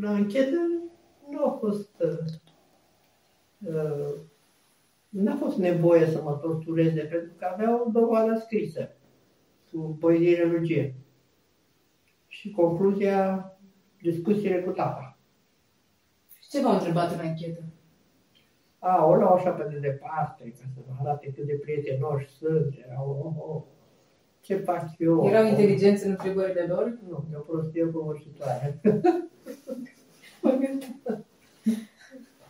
la anchetă nu a fost uh, n-a fost nevoie să mă tortureze pentru că avea o dovadă scrisă cu poezie religie. Și concluzia, discuțiile cu tata. Ce v-au întrebat în anchetă? A, o luau așa pe de departe, ca să vă arate cât de prietenoși sunt. Erau, oh, oh, ce fac eu? Erau inteligenți în întrebările lor? Nu, e o prostie covârșitoare.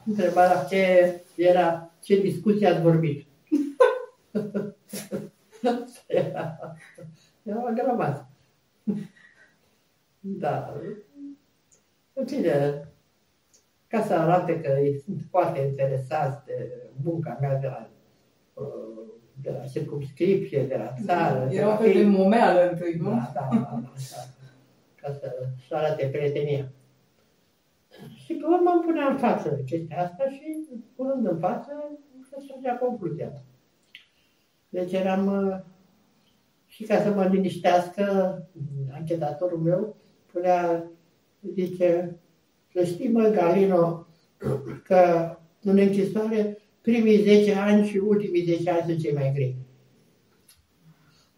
Întrebarea ce era, ce discuție ați vorbit? era, era agravat. Da. În fine, ca să arate că sunt foarte interesați de munca mea de la, de la circumscripție, de la țară. Era un fel de momeală întâi, nu? Da, da, da, da, da. Ca să, să arate prietenia. Și pe urmă îmi punea în față chestia asta și punând în față să tragea concluzia. Deci eram, și ca să mă liniștească, anchetatorul meu punea, zice, să știi, mă, Galino, că în închisoare primii 10 ani și ultimii 10 ani sunt cei mai grei.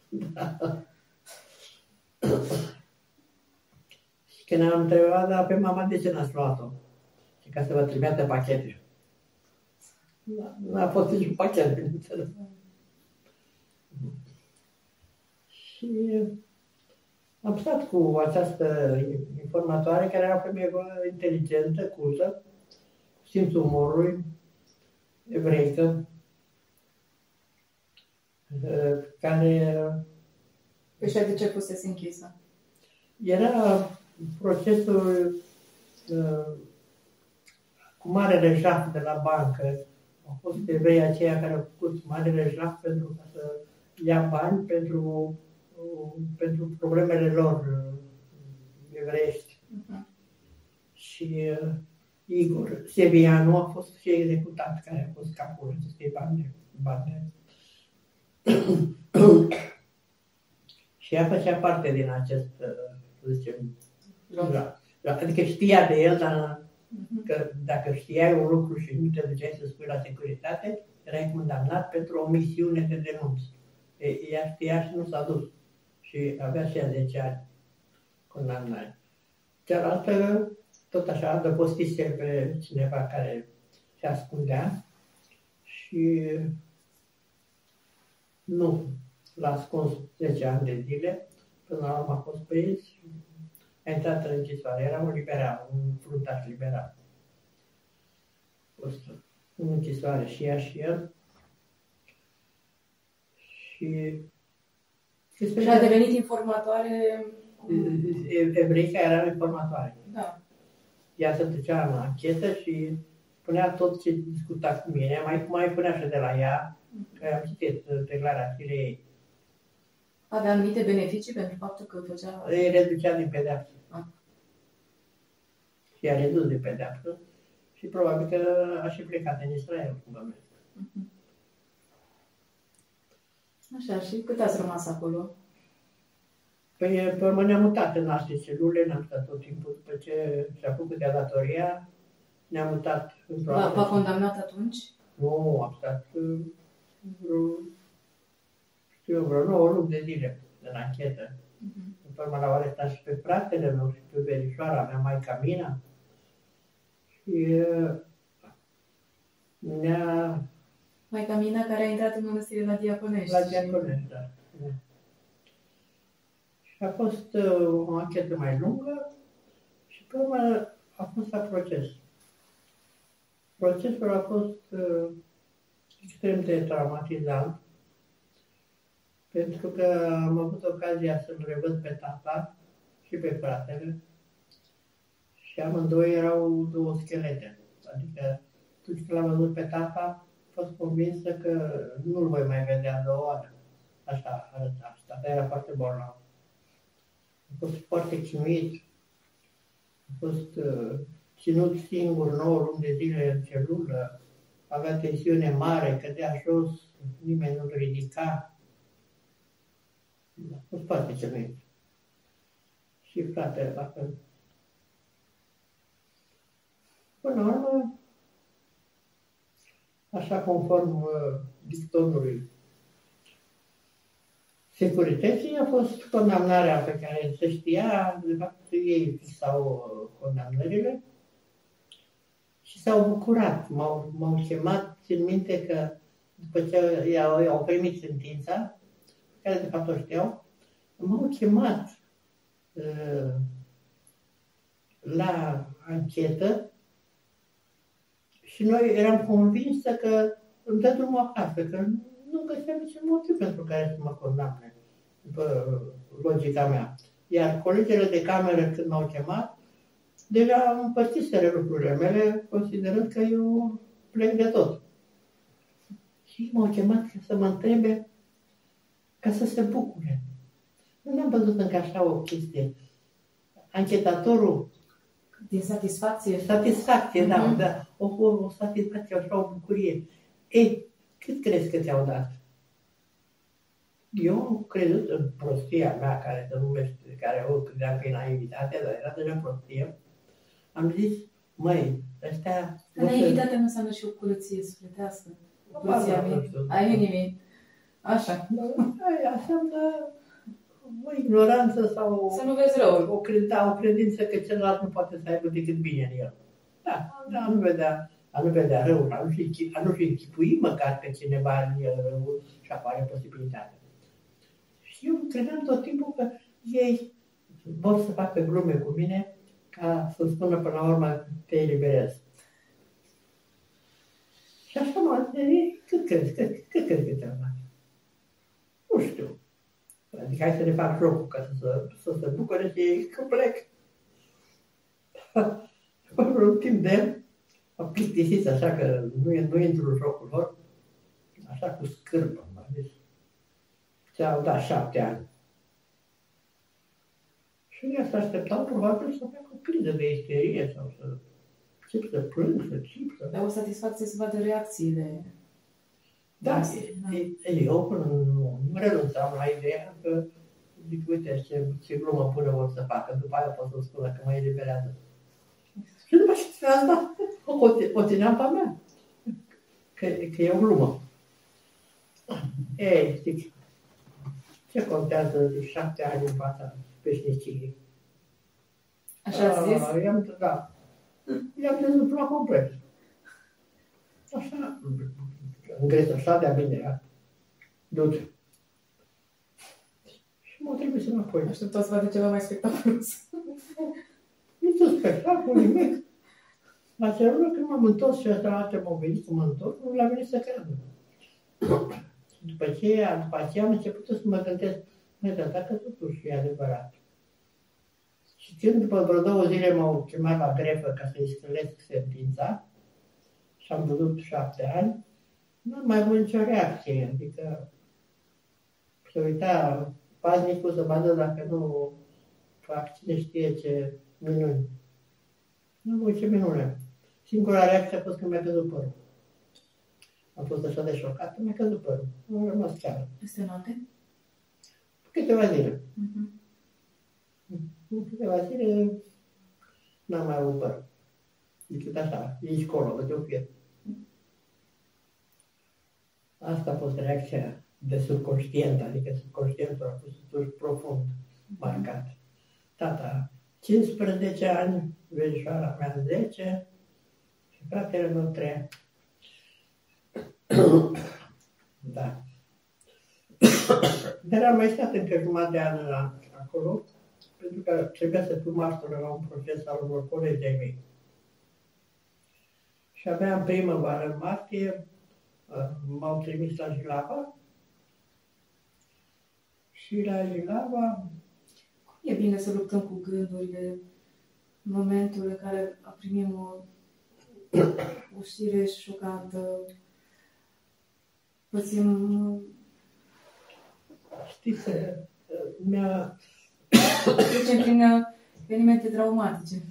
Da. și când am întrebat, dar pe mama de ce n-ați luat-o? Și ca să vă trimită pachete. Nu a fost nici un pachet, bineînțeles. Și am stat cu această informatoare care era femeie inteligentă, cultă, cu simțul umorului, evreică, care... Păi și de ce fusese închisă? Era procesul uh, cu marele jaf de la bancă. Au fost evrei aceia care au făcut marele jaf pentru ca să ia bani pentru pentru problemele lor uh, evreiești. Uh-huh. Și uh, Igor Sevianu a fost și executat, care a fost capul acestei bande. bande. și ea făcea parte din acest, uh, să zicem, da. Adică știa de el, dar uh-huh. că dacă știai un lucru și nu te duceai să spui la securitate, erai condamnat pentru o misiune de denunț. Ea știa și nu s-a dus și avea și ea 10 ani condamnare. Cealaltă, tot așa, adăpostise pe cineva care se ascundea și nu l-a ascuns 10 ani de zile, până la urmă a fost prins, a intrat în închisoare. Era un liberal, un fruntaș liberal. A fost în închisoare și ea și el. Și și a devenit informatoare... Evreica era informatoare. Da. Ea se ducea în anchetă și spunea tot ce discuta cu mine. Mai, mai punea și de la ea, că am citit declarațiile ei. Avea anumite beneficii pentru faptul că făcea... Îi reducea din pedeapsă. Ah. Și a redus de pedeapsă. Și probabil că a și plecat în Israel, cum bănuiesc. Uh-huh. Așa, și cât ați rămas acolo? Păi, pe urmă ne-am mutat în alte celule, ne-am stat tot timpul după ce și-a făcut de datoria, ne-am mutat într-o V-a, v-a condamnat atunci? Nu, am stat uh, vreo, știu eu, vreo 9 luni de zile în anchetă. Uh-huh. Pe urmă l-au arestat și pe fratele meu și pe verișoara mea, Maica Mina. Și uh, ne-a Maica Mina care a intrat în mănăstire la Diaconești. La Diaconești, da. da. Și a fost uh, o anchetă mai lungă și pe urmă a fost la proces. Procesul a fost uh, extrem de traumatizant pentru că am avut ocazia să-l revăd pe tata și pe fratele și amândoi erau două schelete. Adică tu când l-am văzut pe tata, fost convinsă că nu-l voi mai vedea două ori. Așa arăta. Tata era foarte bolnav. A fost foarte chinuit. A fost uh, ținut singur 9 luni de zile în celulă. Avea tensiune mare, cădea jos, nimeni nu-l ridica. A fost foarte chinuit. Și fratele la fel. Până la urmă, așa conform uh, dictonului securității, a fost condamnarea pe care se știa, de fapt ei fixau uh, condamnările și s-au bucurat. M-au, m-au chemat, țin minte că după ce i-au, i-au primit sentința, care de fapt o știau, m-au chemat uh, la anchetă și noi eram convinsă că îmi dă drumul acasă, că nu găseam niciun motiv pentru care să mă condamne, după logica mea. Iar colegele de cameră, când m-au chemat, deja împărțiseră lucrurile mele, considerând că eu plec de tot. Și m-au chemat să mă întrebe ca să se bucure. Nu am văzut încă așa o chestie. Anchetatorul Din satisfacție? Satisfacție, da, Mhm. da. O, o, o satisfacție, așa o bucurie. Ei, cât crezi că ți-au dat? Eu am crezut în prostia mea, care se numește, care o credeam că e naivitate, dar era deja prostie. Am zis, măi, ăștia... Dar o să- naivitatea nu înseamnă și o curăție sufletească. O curăție a Ba, da, nu minții. știu. A inimii. Așa. Aia înseamnă o ignoranță sau Să nu vezi răul. o, cred, da, o credință că celălalt nu poate să aibă decât bine în el. Da, da, nu vedea, a nu vedea răul, a nu fi, închi- a nu fi închipui măcar că cineva în el răul și apare posibilitatea. Și eu credeam tot timpul că ei vor să facă glume cu mine ca să spună până la urmă te eliberez. Și așa m-am zis, cât crezi, cât, cât crezi că te-am dat? Nu știu. Adică hai să ne fac jocul ca să, să se bucure și ei că plec. După un timp de am plictisit așa că nu, nu intru în jocul lor, așa cu scârbă, m-am zis. Ți-au dat șapte ani. Și ea se așteptau probabil să facă o criză de isterie sau să încep să plâng, să cip, să... Dar o satisfacție să vadă reacțiile. Da, Da. e- e- eu până nu, nu renunțam la ideea că zic, uite ce, ce glumă bună vor să facă, după aia pot să spună că mă eliberează. Și după ce asta o, țin- o țineam pe a mea, că, că e o glumă. Ei, zic, ce contează zic, șapte ani în fața peșniciei? Așa ați zis? Ah, I-am, da. I-am dezuplat complet. Așa, îngres așa de-a bine, du-te. Și m-au trimis înapoi. Așteptam să vadă ceva mai spectaculos. Nici un spectacol, nimic. La celălalt când m-am întors și asta ce m-au venit să mă întorc, nu l-a venit să creadă. Și după aceea, după aceea am început să mă gândesc, măi, dar dacă totuși e adevărat. Și când după vreo două zile m-au chemat la grefă ca să-i scălesc sentința și am văzut șapte ani, nu am mai avut nicio reacție. Adică se uita paznicul să vadă dacă nu fac cine știe ce minuni. Nu voi ce minune. Singura reacție a fost când mi-a căzut părul. Am fost așa de șocat, mi-a căzut părul. Am rămas chiar. Peste noapte? Câteva zile. Mhm. În câteva zile n-am mai avut păr. Decât așa, aici colo, de o fier. Asta a fost reacția de subconștient, adică subconștientul a fost totuși profund marcat. Tata, 15 ani, verișoara mea 10 și fratele meu 3 Da. Dar am mai stat încă jumătate de an la- acolo, pentru că trebuia să fiu martor la un proces al unor colegi de-ai mei. Și abia în primăvară, în martie, uh, m-au trimis la Jilava și la Jilava E bine să luptăm cu gândurile în momentul în care primim o, o știre șocantă. Pățim, știți, uh, mi-a, trecem prin uh, evenimente traumatice.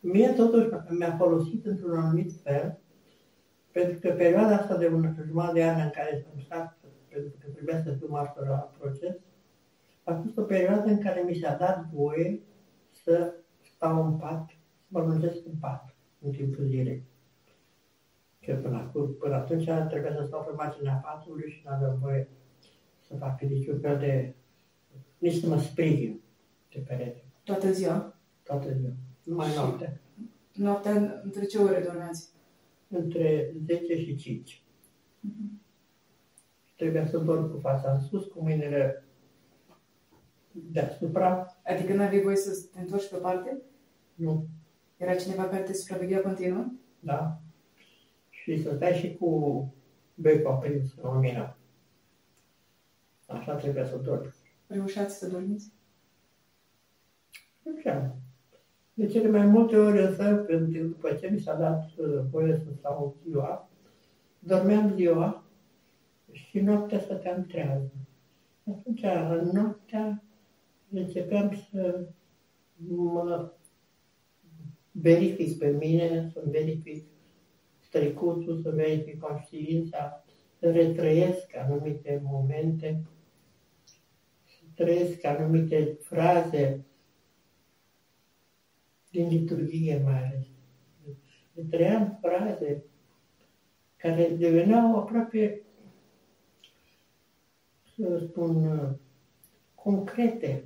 mie totuși mi-a folosit într-un anumit fel, pentru că perioada asta de un jumătate de ani în care am stat, pentru că trebuia să fiu martor la proces, a fost o perioadă în care mi s-a dat voie să stau în pat, să mă lungesc în pat. în timpul zilei. Că până, până atunci trebuia să stau pe marginea patului și nu aveam voie să fac niciun fel de... nici să mă sprijin de perete. Toată ziua? Toată ziua. Numai și noaptea. Noaptea între ce ore dormeați? Între 10 și 5. Uh-huh. Trebuia să dorm cu fața în sus, cu mâinile deasupra. Adică nu aveai voie să te întorci pe parte? Nu. Era cineva care te supraveghea continuu? Da. Și să stai și cu becul aprins în lumină. Așa trebuie să dormi. Reușați să dormiți? Nu știu. De cele mai multe ori însă, pentru după ce mi s-a dat uh, voie să stau ziua, dormeam ziua și noaptea stăteam trează. Atunci, în noaptea, începeam să mă verific pe mine, să verific trecutul, să verific conștiința, să retrăiesc anumite momente, să trăiesc anumite fraze din liturghie mai ales. Trăiam fraze care deveneau aproape, să spun, concrete.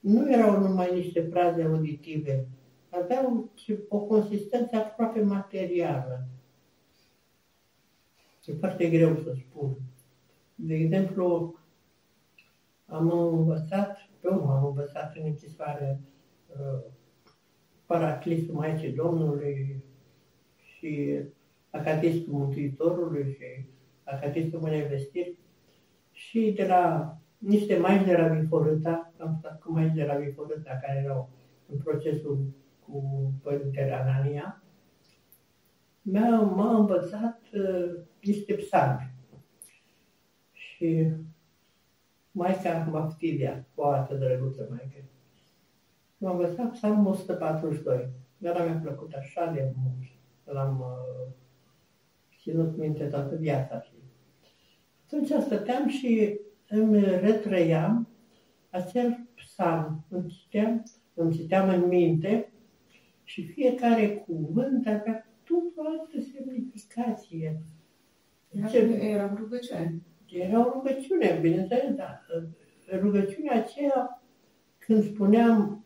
Nu erau numai niște fraze auditive, aveau o consistență aproape materială. E foarte greu să spun. De exemplu, am învățat, pe urmă am învățat în închisoare uh, Paraclisul Maicii Domnului și Acatistul Mântuitorului și Acatistul Mâine Vestiri și de la niște mai de la Viforâta, am stat cu mai de la Viforâta care erau în procesul cu Părintele Anania, m-a, m-a învățat uh, niște psalmi. Și Maica Maftidia, foarte drăguță Maica, m-a învățat psalmul 142. Dar mi-a plăcut așa de mult. L-am uh, ținut minte toată viața. Și atunci stăteam și îmi retrăiam acel psalm. Îmi citeam, îmi citeam în minte și fiecare cuvânt avea tot o altă semnificație. Era rugăciune. Era o rugăciune, bineînțeles, dar rugăciunea aceea, când spuneam,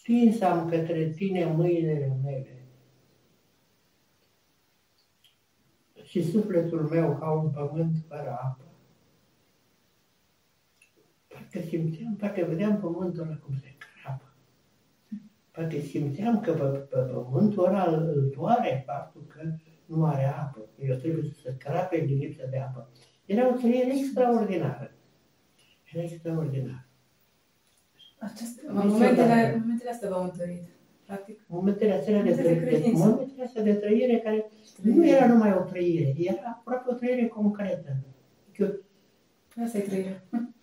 stinsam către tine mâinile mele și sufletul meu ca un pământ fără apă. Parcă simțeam, parcă vedeam pământul ăla cum se Poate simțeam că pe, pe pământul ăla îl doare faptul că nu are apă. Eu trebuie să se crape din lipsă de apă. Era o trăire extraordinară. Era extraordinară. Aceasta, momentele, momentele astea v-au întărit, practic. Momentele acelea de, trăire, momentele astea de trăire care nu era numai o trăire, era aproape o trăire concretă. Adică, Asta e trăirea.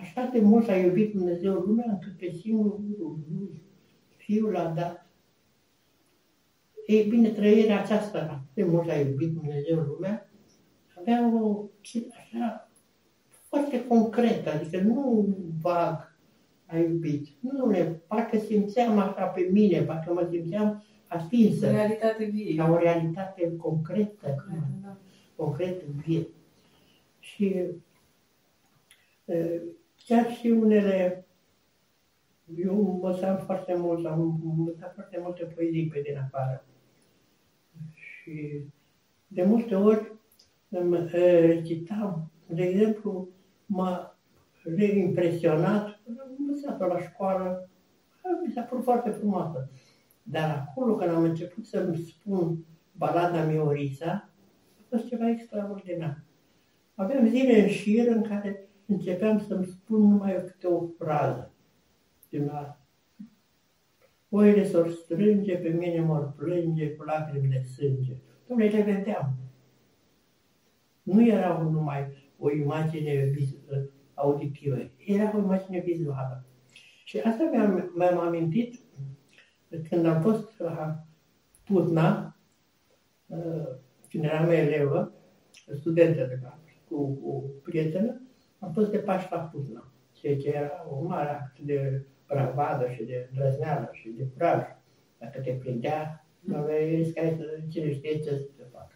Așa de mult a iubit Dumnezeu lumea încât pe singurul lui Fiul a dat. Ei bine, trăirea aceasta, de mult a iubit Dumnezeu lumea, avea o așa foarte concretă, adică nu vag a iubit. Nu, ne, parcă simțeam așa pe mine, parcă mă simțeam atinsă. Realitate vie. La o realitate concretă. Concretă, da. concretă vie. Și chiar și unele eu învățam foarte mult, am învățat foarte multe poezii pe din afară. Și de multe ori îmi recitam, de exemplu, m-a reimpresionat, am învățat la școală, mi s-a părut foarte frumoasă. Dar acolo, când am început să-mi spun balada Miorisa, a fost ceva extraordinar. Aveam zile în șir în care începeam să-mi spun numai câte o frază din asta. Oile s-or strânge, pe mine mor plânge cu lacrimi de sânge. Dom'le, le vedeam. Nu era numai o imagine auditivă, era o imagine vizuală. Și asta mi-am, mi-am amintit când am fost la Putna, uh, când eram elevă, studentă de fapt, cu, cu prietenă, am fost de Paști la Putna, ceea ce era o mare act de bravadă și de drăzneală și de curaj. Dacă te prindea, nu aveai riscai să cine știe ce să te facă.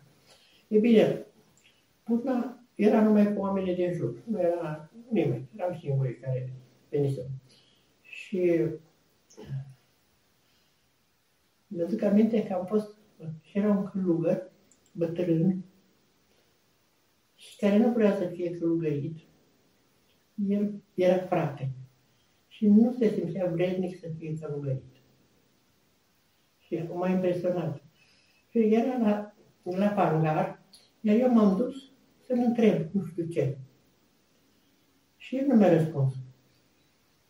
E bine, putna era numai cu oamenii din jur. Nu era nimeni. Eram singurii care venisem. Și mi aduc aminte că am fost și era un călugăr bătrân și care nu vrea să fie călugărit. El era frate și nu se simțea vrednic să fie călugărit. Și m-a impresionat. Și era la, la pangar, iar eu m-am dus să-l întreb, nu știu ce. Și el nu mi-a răspuns.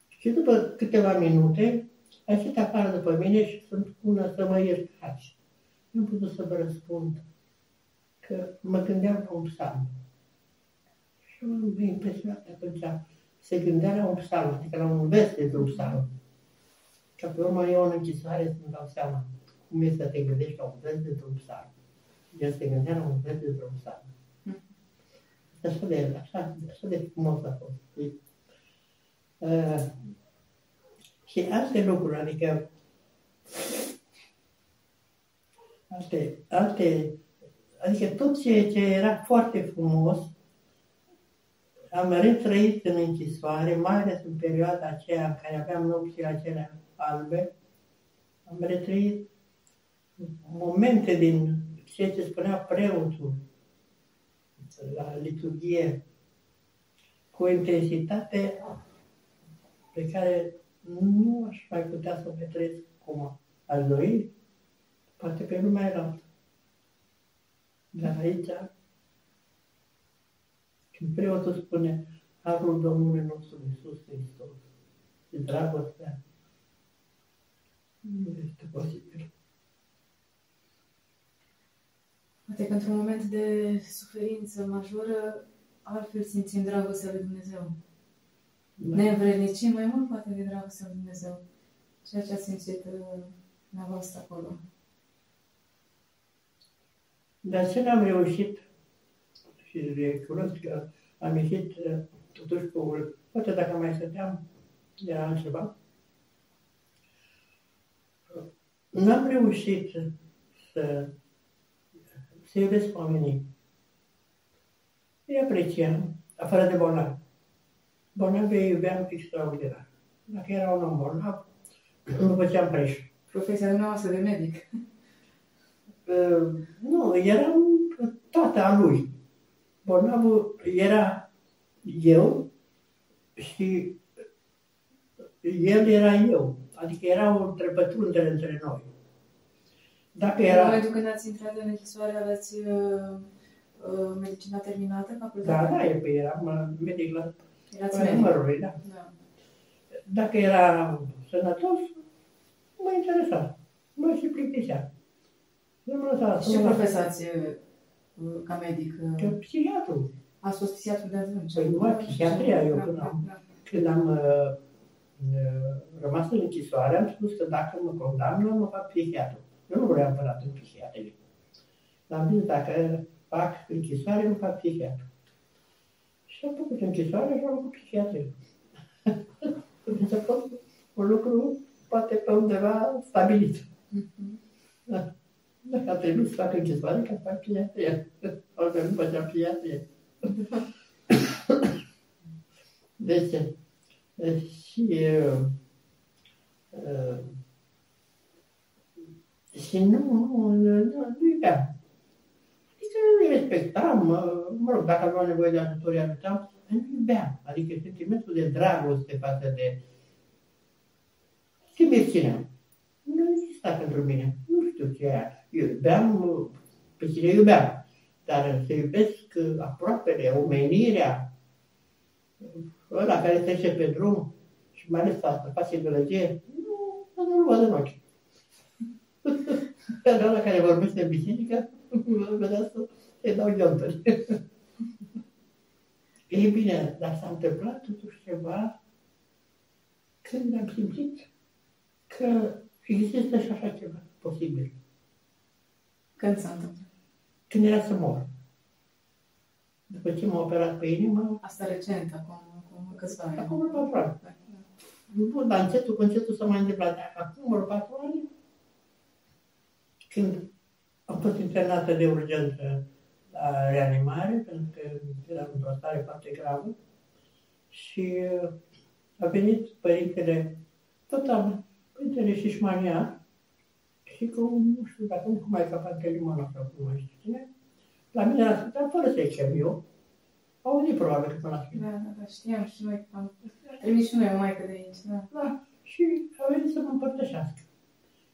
Și după câteva minute, a ieșit afară după mine și să-mi spună să mă iertați. Nu am putut să vă răspund că mă gândeam la un psalm. Și m-am impresionat atunci. Se gândea la un psalm, adică la un verset de un psalm. Că pe urmă eu în închisoare să-mi dau seama cum e să te gândești la un verset de un psalm. El se gândea la un verset de un psalm. Așa de, așa, așa de frumos a fost. Uh, și alte lucruri, adică alte, alte, adică tot ce, ce era foarte frumos, am retrăit în închisoare, mai ales în perioada aceea în care aveam nopțile acelea albe, am retrăit momente din ceea ce spunea preotul la liturghie cu o intensitate pe care nu aș mai putea să o petrec cum aș dori, poate pe lumea era. Dar aici, când preotul spune Harul Domnului nostru Iisus Hristos și dragostea, nu este posibil. Poate că într-un moment de suferință majoră, altfel simțim dragostea lui Dumnezeu. Da. Ne învrednicim mai mult, poate, de dragostea lui Dumnezeu. Ceea ce a simțit uh, dumneavoastră acolo. Dar ce n-am reușit și recunosc că am ieșit uh, totuși cu... Poate dacă mai stăteam, era altceva. N-am reușit să, să iubesc oamenii. Îi apreciam, afară de bolnavi. Bolnavii iubeam extraordinar. Dacă era un om bolnav, nu făceam preș. Profesia noastră de medic. Uh, nu, eram tata lui. Bolnavul era eu și el era eu. Adică era o trepătrundere între noi. Dacă era... În momentul când ați intrat în închisoare, aveți uh, uh, medicina terminată, facultatea? Da, da, eu eram medic la Erați numărului, da. da. Dacă era sănătos, mă interesa. Mă și plictisea. Nu mă lăsa. Și ce profesați ca medic? Ca psihiatru. A fost psihiatru de atunci? Păi nu, psihiatria eu când am, da. când am uh, uh, rămas în închisoare, am spus că dacă mă condamnă, mă fac psihiatru. Eu nu vreau apărat în psihiatrie. Dar am zis, dacă fac închisoare, mă fac psihiatru. Și am făcut închisoare și am făcut psihiatrie. deci a fost un lucru poate pe undeva stabilit. Da. Dacă a trebuit să fac închisoare, că fac psihiatrie. Altfel nu făceam psihiatrie. deci, și, uh, și nu, nu, nu, nu iubeam îi respectam, mă rog, dacă aveau nevoie de ajutor, îi ajutam, nu iubeam. Adică sentimentul de dragoste față de... Ce mi țineam? Nu exista pentru mine. Nu știu ce aia. Eu iubeam, pe cine iubeam. Dar să iubesc aproapele, omenirea, ăla care trece pe drum și mai ales asta, face gălăgie, nu, nu-l văd în ochi. ăla care vorbește în biserică, vedeați îi dau ghionturi. Ei bine, dar s-a întâmplat totuși ceva când am simțit că există și așa ceva posibil. Când s-a întâmplat? Când era să mor. După ce m-a operat pe inimă... Asta recent, acum, acum câțiva ani. Acum vreo patru ani. Bun, dar încetul cu încetul s-a mai întâmplat. Acum vreo patru ani când am fost internată de urgență la reanimare, pentru că eram într-o stare foarte gravă, și uh, a venit părintele, tot am, părintele Șișmania, și cu, nu știu dacă nu cum ai capat de limon sau cum mai știu cine, la mine la spital, fără să-i chem eu, au auzit probabil că până la Da, da, da, știam și noi, am trimis și noi o maică de aici, da. Da, și a venit să mă împărtășească.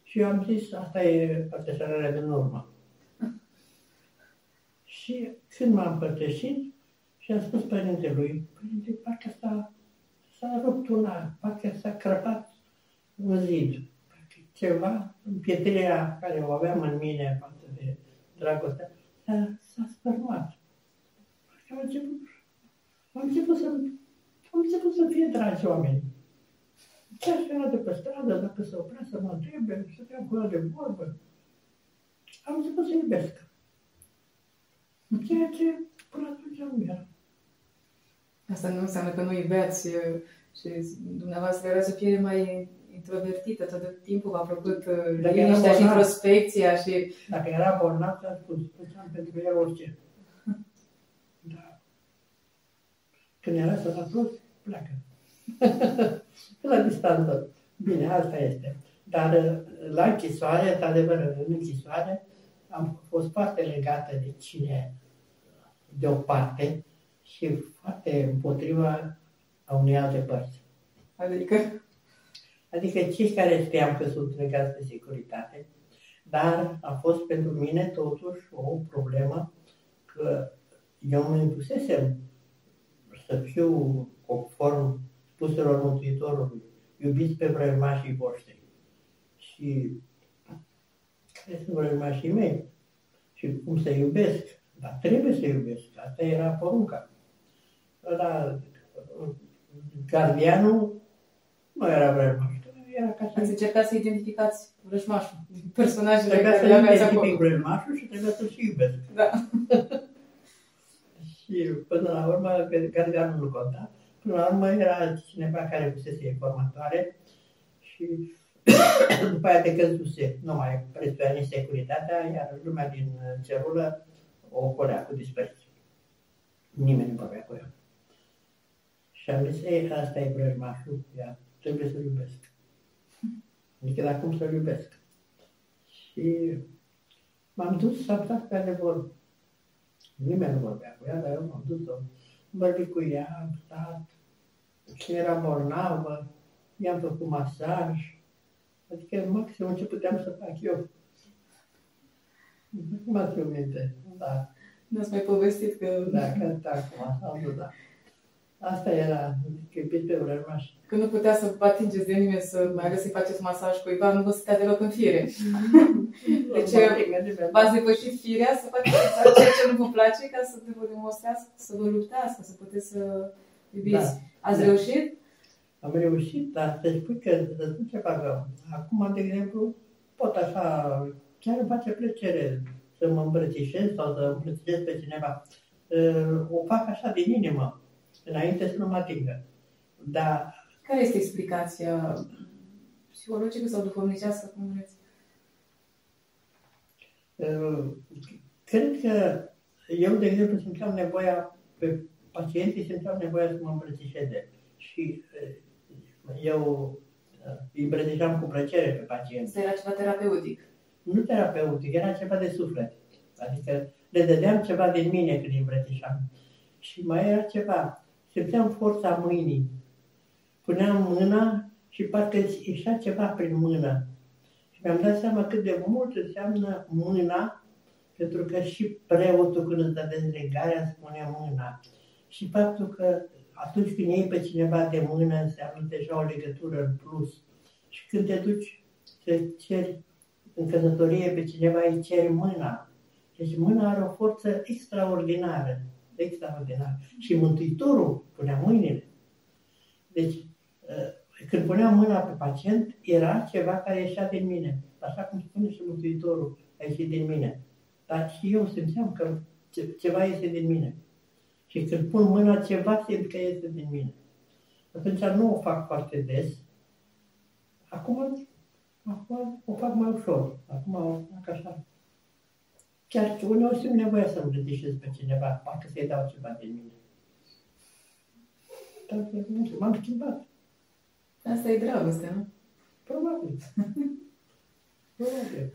Și eu am zis, asta e împărtășarea din urmă. Și când m-am împărtășit, și am spus părintelui, părinte, parcă s-a, s-a rupt una, parcă s-a crăpat un zid. Parcă ceva, pietrirea care o aveam în mine față de dragostea, s-a, s-a spărmat. Parcă am început, am început să, am început să fie dragi oameni. Chiar și era de pe stradă, dacă se oprea să mă întrebe, să stăteam cu el de vorbă. Am început să iubesc. Ceea ce până atunci nu era. Asta nu înseamnă că nu iubeați uh, și dumneavoastră erați o piele mai introvertită, tot timpul v-a plăcut uh, Dacă liniștea era și bolnav. introspecția și... Dacă era bolnav, ți-am spus, făceam pentru el orice. Da. Când era sănătos, pleacă. la distanță. Bine, asta este. Dar uh, la închisoare, într-adevăr, în închisoare, am fost foarte legată de cine de o parte și foarte împotriva a unei alte părți. Adică, Adică cei care știam că sunt legați de securitate, dar a fost pentru mine totuși o problemă că eu mă impusesem să fiu conform spuselor Mântuitorului, iubiți pe vrăjmașii voștri. Și care sunt vrăjmașii mei? Și cum să iubesc? Dar trebuie să iubesc. Asta era porunca. Ăla, gardianul nu era vrăjmaș. Era ca să ați încercat să identificați vrăjmașul din personajele Trebuia care să le aveați identific acolo. vrăjmașul și trebuia să și iubesc. Da. Și până la urmă, gardianul nu conta. Până la urmă era cineva care fusese informatoare și după aia decăzuse, nu mai prețuia nici securitatea, iar lumea din cerulă o ocolea cu dispreț. Nimeni nu vorbea cu ea. Și am zis, ei, asta e vrăjmașul, ea trebuie să-l iubesc. Adică, dar cum să-l iubesc? Și m-am dus, am stat pe adevăr. Nimeni nu vorbea cu ea, dar eu m-am dus, am vorbit cu ea, am stat. Și era bolnavă, i-am făcut masaj. Adică maximum ce puteam să fac eu. Nu mă țin minte. Da, Nu-ați mai povestit că, da, că da, acum, am dus, da. Asta era, că iubit pe vrăjmaș. că nu putea să vă atingeți de nimeni, să mai ales să-i faceți masaj cuiva, nu vă stătea deloc în fire. Deci, V-ați depășit firea să faceți ceea ce nu vă place ca să vă demonstrați, să vă luptați, ca să puteți să iubiți. Da. Ați Da. reușit? Am reușit, dar să spui că, să spun ceva, că acum, de exemplu, pot așa, chiar îmi face plăcere să mă îmbrățișez sau să îmbrățișez pe cineva. Uh, O fac așa din inimă, înainte să nu mă atingă. Dar Care este explicația psihologică sau duhovnicească, cum vreți? uh, cred că eu, de exemplu, simțeam nevoia, pe pacienții simțeau nevoia să mă îmbrățișeze. Și uh, eu uh, îi îmbrățișam cu plăcere pe pacienți. Asta era ceva terapeutic. nu terapeutic, era ceva de suflet. Adică le dădeam ceva din mine când îi îmbrățișam. Și mai era ceva, simțeam forța mâinii. Puneam mâna și parcă ieșea ceva prin mână. Și mi-am dat seama cât de mult înseamnă mâna, pentru că și preotul când îți dă dezlegarea îți spune mâna. Și faptul că atunci când iei pe cineva de mână înseamnă deja o legătură în plus. Și când te duci să ceri în căsătorie pe cineva îi ceri mâna. Deci mâna are o forță extraordinară. Extraordinară. Și Mântuitorul punea mâinile. Deci, uh, când puneam mâna pe pacient, era ceva care ieșea din mine. Așa cum spune și Mântuitorul, a ieșit din mine. Dar și eu simțeam că ce- ceva iese din mine. Și când pun mâna, ceva simt că iese din mine. Atunci nu o fac foarte des. Acum Acum o fac mai ușor. Acum o fac așa. Chiar uneori simt nevoie să-mi redeșez pe cineva, parcă să-i dau ceva din mine. Dar, nu știu, m-am schimbat. Asta e dragoste, nu? Probabil. Probabil.